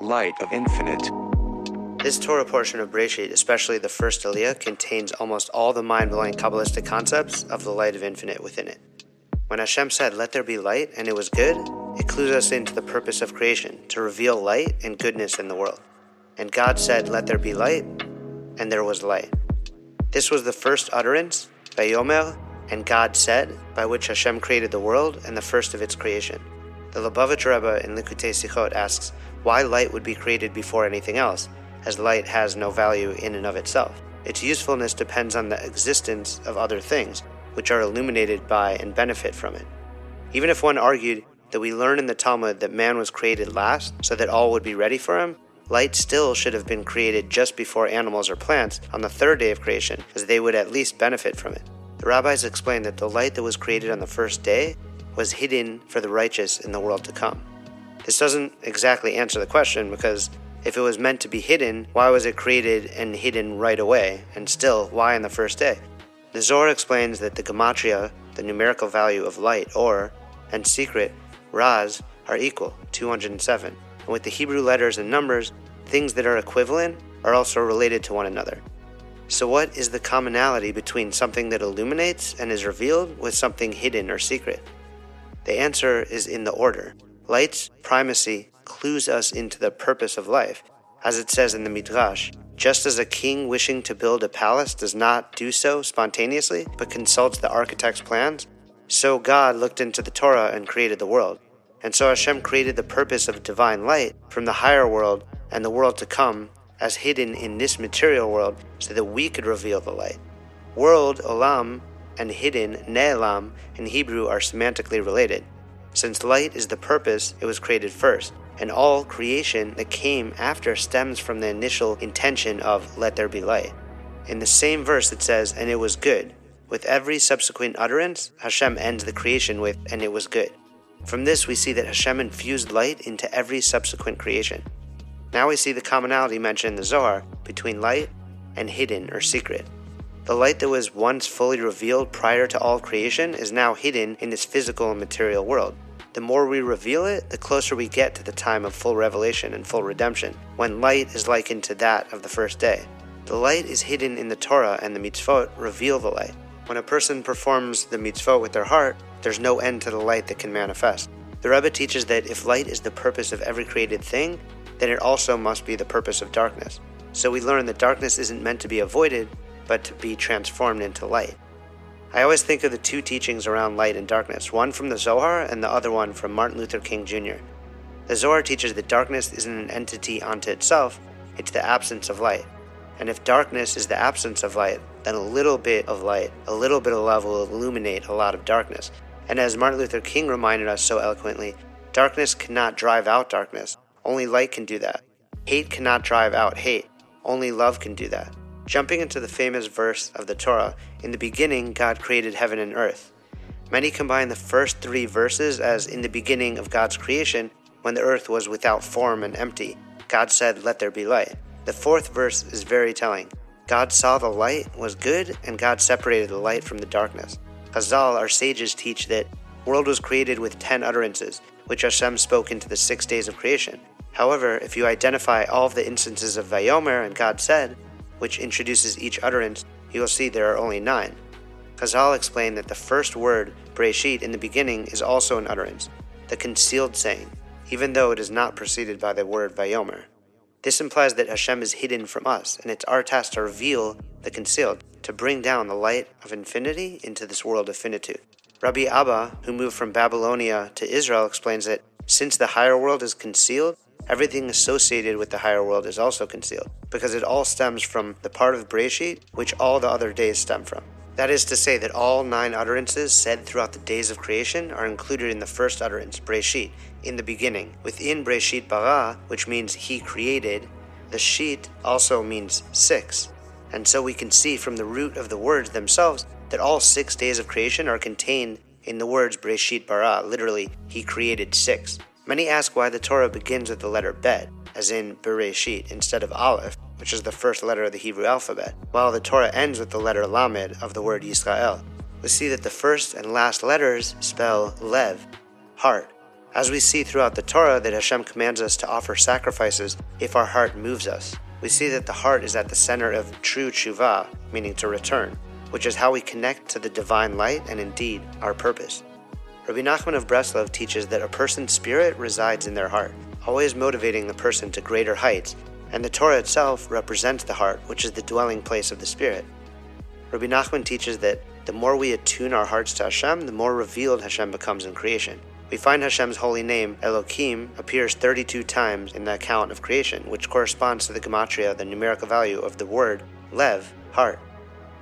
light of infinite. This Torah portion of Breshit, especially the first Aliyah, contains almost all the mind blowing Kabbalistic concepts of the light of infinite within it. When Hashem said, Let there be light, and it was good, it clues us into the purpose of creation, to reveal light and goodness in the world. And God said, Let there be light, and there was light. This was the first utterance, Vayomer, and God said, by which Hashem created the world and the first of its creation. The Lubavitch Rebbe in Likutei Sichot asks why light would be created before anything else, as light has no value in and of itself. Its usefulness depends on the existence of other things, which are illuminated by and benefit from it. Even if one argued that we learn in the Talmud that man was created last so that all would be ready for him, light still should have been created just before animals or plants on the third day of creation, as they would at least benefit from it. The rabbis explain that the light that was created on the first day was hidden for the righteous in the world to come. This doesn't exactly answer the question because if it was meant to be hidden, why was it created and hidden right away? And still, why in the first day? The Zohar explains that the gematria, the numerical value of light, or, and secret, Raz, are equal, 207. And with the Hebrew letters and numbers, things that are equivalent are also related to one another. So, what is the commonality between something that illuminates and is revealed with something hidden or secret? The answer is in the order. Light's primacy clues us into the purpose of life. As it says in the Midrash, just as a king wishing to build a palace does not do so spontaneously, but consults the architect's plans, so God looked into the Torah and created the world. And so Hashem created the purpose of divine light from the higher world and the world to come as hidden in this material world so that we could reveal the light. World, olam, and hidden, ne'elam, in Hebrew are semantically related. Since light is the purpose, it was created first, and all creation that came after stems from the initial intention of let there be light. In the same verse it says, and it was good. With every subsequent utterance, Hashem ends the creation with, and it was good. From this, we see that Hashem infused light into every subsequent creation. Now we see the commonality mentioned in the Zohar between light and hidden or secret. The light that was once fully revealed prior to all creation is now hidden in this physical and material world. The more we reveal it, the closer we get to the time of full revelation and full redemption, when light is likened to that of the first day. The light is hidden in the Torah, and the mitzvot reveal the light. When a person performs the mitzvot with their heart, there's no end to the light that can manifest. The Rebbe teaches that if light is the purpose of every created thing, then it also must be the purpose of darkness. So we learn that darkness isn't meant to be avoided, but to be transformed into light. I always think of the two teachings around light and darkness, one from the Zohar and the other one from Martin Luther King Jr. The Zohar teaches that darkness isn't an entity unto itself, it's the absence of light. And if darkness is the absence of light, then a little bit of light, a little bit of love will illuminate a lot of darkness. And as Martin Luther King reminded us so eloquently, darkness cannot drive out darkness. Only light can do that. Hate cannot drive out hate. Only love can do that. Jumping into the famous verse of the Torah, in the beginning God created heaven and earth. Many combine the first three verses as in the beginning of God's creation, when the earth was without form and empty. God said, Let there be light. The fourth verse is very telling. God saw the light was good, and God separated the light from the darkness. Chazal, our sages, teach that world was created with ten utterances, which Hashem spoke into the six days of creation. However, if you identify all of the instances of Vayomer and God said, which introduces each utterance, you will see there are only nine. Chazal explained that the first word, Breshit, in the beginning is also an utterance, the concealed saying, even though it is not preceded by the word Vayomer. This implies that Hashem is hidden from us, and it's our task to reveal the concealed, to bring down the light of infinity into this world of finitude. Rabbi Abba, who moved from Babylonia to Israel, explains that since the higher world is concealed, everything associated with the higher world is also concealed, because it all stems from the part of Breshit which all the other days stem from. That is to say that all nine utterances said throughout the days of creation are included in the first utterance, Breshit, in the beginning. Within Breshit bara, which means he created, the sheet also means six. And so we can see from the root of the words themselves that all six days of creation are contained in the words Breshit bara, literally, he created six. Many ask why the Torah begins with the letter Bet, as in Bereshit, instead of Aleph, which is the first letter of the Hebrew alphabet, while the Torah ends with the letter Lamed of the word Yisrael. We see that the first and last letters spell Lev, heart, As we see throughout the Torah that Hashem commands us to offer sacrifices if our heart moves us, we see that the heart is at the center of true tshuva, meaning to return, which is how we connect to the divine light and indeed our purpose. Rabbi Nachman of Breslov teaches that a person's spirit resides in their heart, always motivating the person to greater heights, and the Torah itself represents the heart, which is the dwelling place of the spirit. Rabbi Nachman teaches that the more we attune our hearts to Hashem, the more revealed Hashem becomes in creation. We find Hashem's holy name, Elohim, appears 32 times in the account of creation, which corresponds to the gematria, the numerical value of the word lev, heart.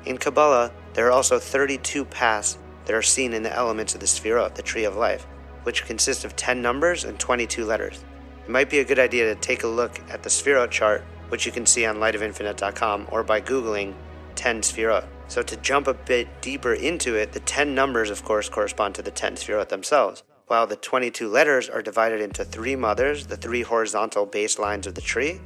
In Kabbalah, there are also 32 paths that are seen in the elements of the Sefirot, the tree of life, which consists of 10 numbers and 22 letters. It might be a good idea to take a look at the Sefirot chart, which you can see on lightofinfinite.com or by Googling 10 Sefirot. So, to jump a bit deeper into it, the 10 numbers, of course, correspond to the 10 Sefirot themselves while the 22 letters are divided into three mothers, the three horizontal base lines of the tree,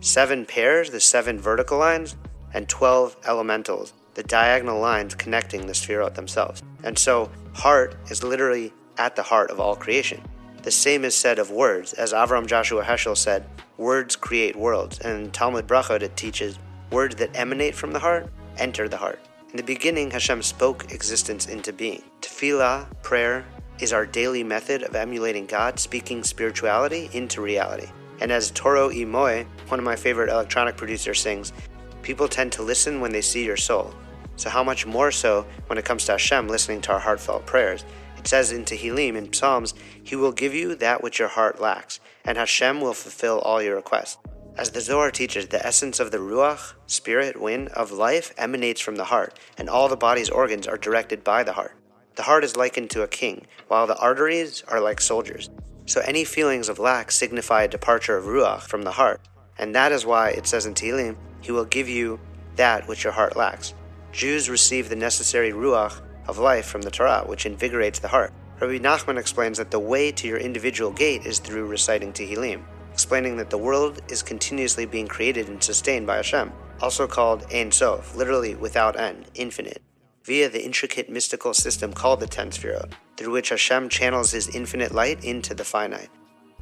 seven pairs, the seven vertical lines, and 12 elementals, the diagonal lines connecting the sefirot themselves. And so, heart is literally at the heart of all creation. The same is said of words, as Avram Joshua Heschel said, words create worlds. And in Talmud Brachot it teaches, words that emanate from the heart enter the heart. In the beginning, Hashem spoke existence into being. Tefillah, prayer, is our daily method of emulating God, speaking spirituality into reality. And as Toro y Moi, one of my favorite electronic producers, sings, people tend to listen when they see your soul. So, how much more so when it comes to Hashem listening to our heartfelt prayers? It says in Tehillim, in Psalms, He will give you that which your heart lacks, and Hashem will fulfill all your requests. As the Zohar teaches, the essence of the Ruach, spirit, wind, of life emanates from the heart, and all the body's organs are directed by the heart. The heart is likened to a king, while the arteries are like soldiers. So any feelings of lack signify a departure of Ruach from the heart, and that is why it says in Tehillim, He will give you that which your heart lacks. Jews receive the necessary Ruach of life from the Torah, which invigorates the heart. Rabbi Nachman explains that the way to your individual gate is through reciting Tehillim, explaining that the world is continuously being created and sustained by Hashem, also called Ein Sof, literally without end, infinite via the intricate mystical system called the Ten through which Hashem channels his infinite light into the finite.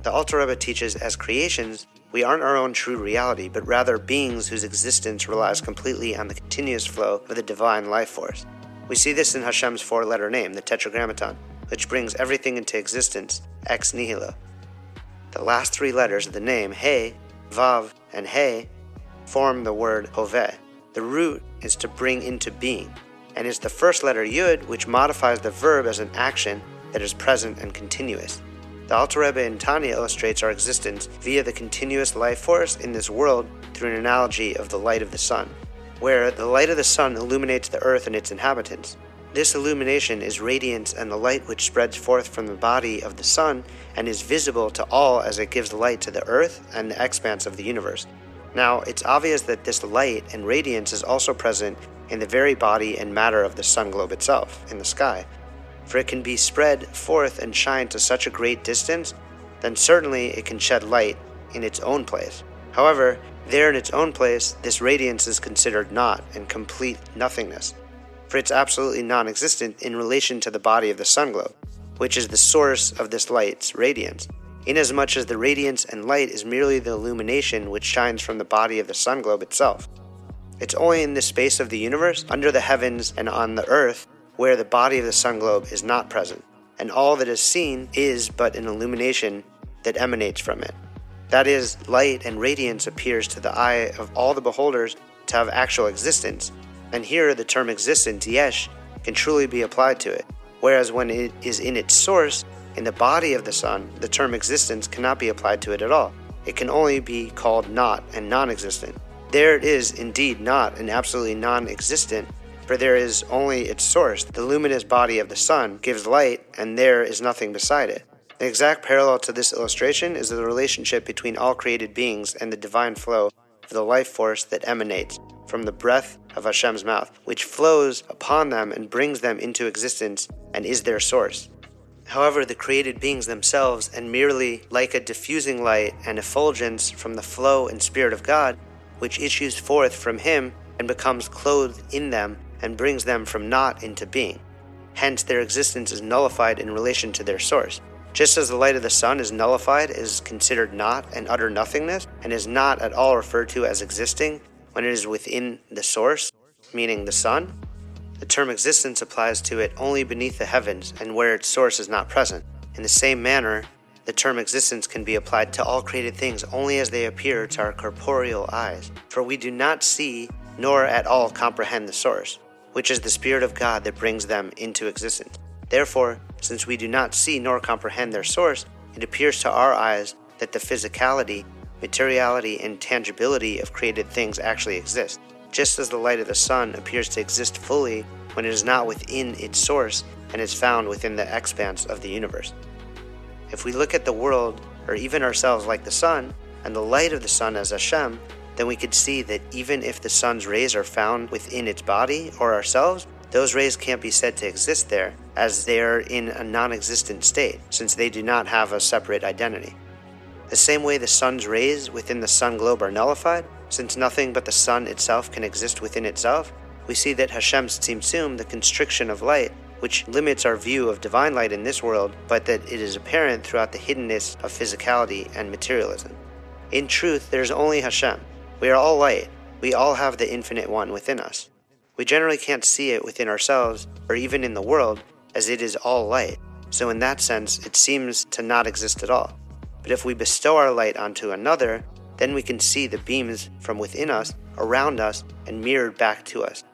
The Alter Rebbe teaches as creations, we aren't our own true reality, but rather beings whose existence relies completely on the continuous flow of the divine life force. We see this in Hashem's four letter name, the Tetragrammaton, which brings everything into existence ex nihilo. The last three letters of the name, He, Vav, and He, form the word Hoveh. The root is to bring into being, and is the first letter yud, which modifies the verb as an action that is present and continuous. The Alter Rebbe in Tanya illustrates our existence via the continuous life force in this world through an analogy of the light of the sun, where the light of the sun illuminates the earth and its inhabitants. This illumination is radiance and the light which spreads forth from the body of the sun and is visible to all as it gives light to the earth and the expanse of the universe. Now, it's obvious that this light and radiance is also present in the very body and matter of the sun globe itself, in the sky. For it can be spread forth and shine to such a great distance, then certainly it can shed light in its own place. However, there in its own place, this radiance is considered naught and complete nothingness, for it's absolutely non existent in relation to the body of the sun globe, which is the source of this light's radiance, inasmuch as the radiance and light is merely the illumination which shines from the body of the sun globe itself. It's only in the space of the universe, under the heavens and on the earth, where the body of the sun globe is not present, and all that is seen is but an illumination that emanates from it. That is, light and radiance appears to the eye of all the beholders to have actual existence, and here the term existence, yesh, can truly be applied to it, whereas when it is in its source, in the body of the sun, the term existence cannot be applied to it at all. It can only be called not and non existent. There it is indeed not and absolutely non existent, for there is only its source. The luminous body of the sun gives light, and there is nothing beside it. The exact parallel to this illustration is the relationship between all created beings and the divine flow of the life force that emanates from the breath of Hashem's mouth, which flows upon them and brings them into existence and is their source. However, the created beings themselves, and merely like a diffusing light and effulgence from the flow and spirit of God, which issues forth from him and becomes clothed in them and brings them from naught into being. Hence, their existence is nullified in relation to their source, Just as the light of the sun is nullified, is considered not and utter nothingness, and is not at all referred to as existing when it is within the source, meaning the sun, the term existence applies to it only beneath the heavens and where its source is not present. In the same manner, the term existence can be applied to all created things only as they appear to our corporeal eyes, for we do not see nor at all comprehend the source, which is the Spirit of God that brings them into existence. Therefore, since we do not see nor comprehend their source, it appears to our eyes that the physicality, materiality, and tangibility of created things actually exist, just as the light of the sun appears to exist fully when it is not within its source and is found within the expanse of the universe. If we look at the world, or even ourselves like the sun, and the light of the sun as Hashem, then we could see that even if the sun's rays are found within its body or ourselves, those rays can't be said to exist there, as they are in a non existent state, since they do not have a separate identity. The same way the sun's rays within the sun globe are nullified, since nothing but the sun itself can exist within itself, we see that Hashem's tzimtzum, the constriction of light, which limits our view of divine light in this world, but that it is apparent throughout the hiddenness of physicality and materialism. In truth, there is only Hashem. We are all light. We all have the infinite one within us. We generally can't see it within ourselves or even in the world, as it is all light. So, in that sense, it seems to not exist at all. But if we bestow our light onto another, then we can see the beams from within us, around us, and mirrored back to us.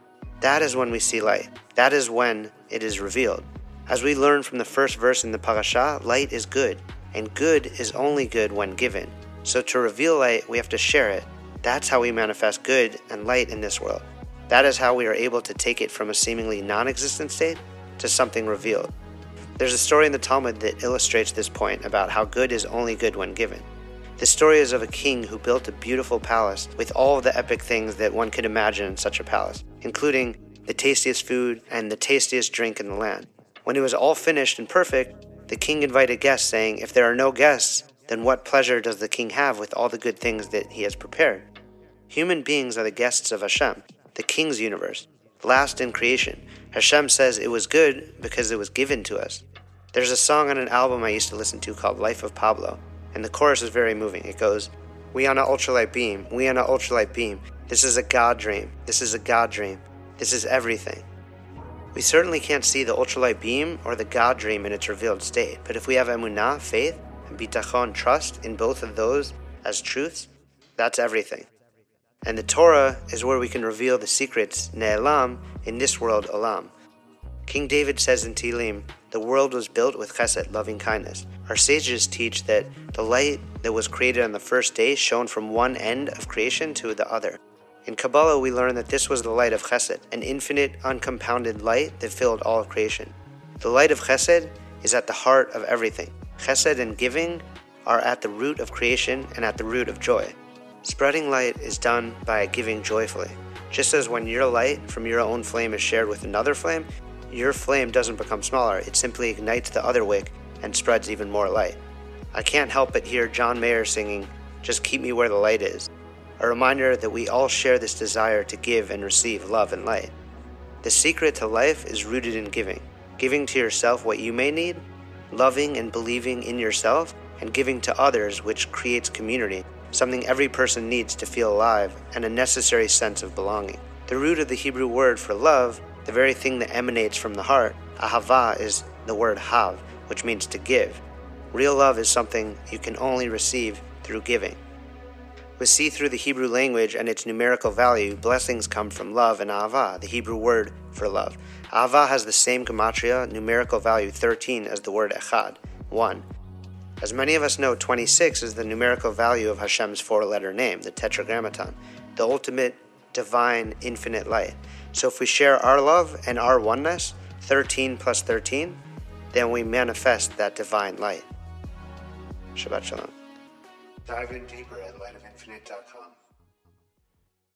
That is when we see light. That is when it is revealed. As we learn from the first verse in the parasha, light is good, and good is only good when given. So to reveal light, we have to share it. That's how we manifest good and light in this world. That is how we are able to take it from a seemingly non existent state to something revealed. There's a story in the Talmud that illustrates this point about how good is only good when given. The story is of a king who built a beautiful palace with all of the epic things that one could imagine in such a palace, including the tastiest food, and the tastiest drink in the land. When it was all finished and perfect, the king invited guests, saying, If there are no guests, then what pleasure does the king have with all the good things that he has prepared? Human beings are the guests of Hashem, the king's universe. Last in creation, Hashem says it was good because it was given to us. There's a song on an album I used to listen to called Life of Pablo, and the chorus is very moving. It goes, We on an ultralight beam, we on an ultralight beam. This is a God dream, this is a God dream. This is everything. We certainly can't see the ultralight beam or the God dream in its revealed state, but if we have emunah, faith, and bitachon, trust in both of those as truths, that's everything. And the Torah is where we can reveal the secrets, ne'elam, in this world, olam. King David says in Tehillim, the world was built with chesed, loving kindness. Our sages teach that the light that was created on the first day shone from one end of creation to the other. In Kabbalah, we learn that this was the light of Chesed, an infinite, uncompounded light that filled all of creation. The light of Chesed is at the heart of everything. Chesed and giving are at the root of creation and at the root of joy. Spreading light is done by giving joyfully. Just as when your light from your own flame is shared with another flame, your flame doesn't become smaller, it simply ignites the other wick and spreads even more light. I can't help but hear John Mayer singing, Just Keep Me Where the Light Is, a reminder that we all share this desire to give and receive love and light. The secret to life is rooted in giving giving to yourself what you may need, loving and believing in yourself, and giving to others, which creates community, something every person needs to feel alive, and a necessary sense of belonging. The root of the Hebrew word for love, the very thing that emanates from the heart, ahava, is the word hav, which means to give. Real love is something you can only receive through giving. We see through the Hebrew language and its numerical value, blessings come from love and ava, the Hebrew word for love. Ava has the same gematria, numerical value 13, as the word echad, 1. As many of us know, 26 is the numerical value of Hashem's four letter name, the Tetragrammaton, the ultimate divine infinite light. So if we share our love and our oneness, 13 plus 13, then we manifest that divine light. Shabbat Shalom. Dive in deeper at lightofin infinite.com.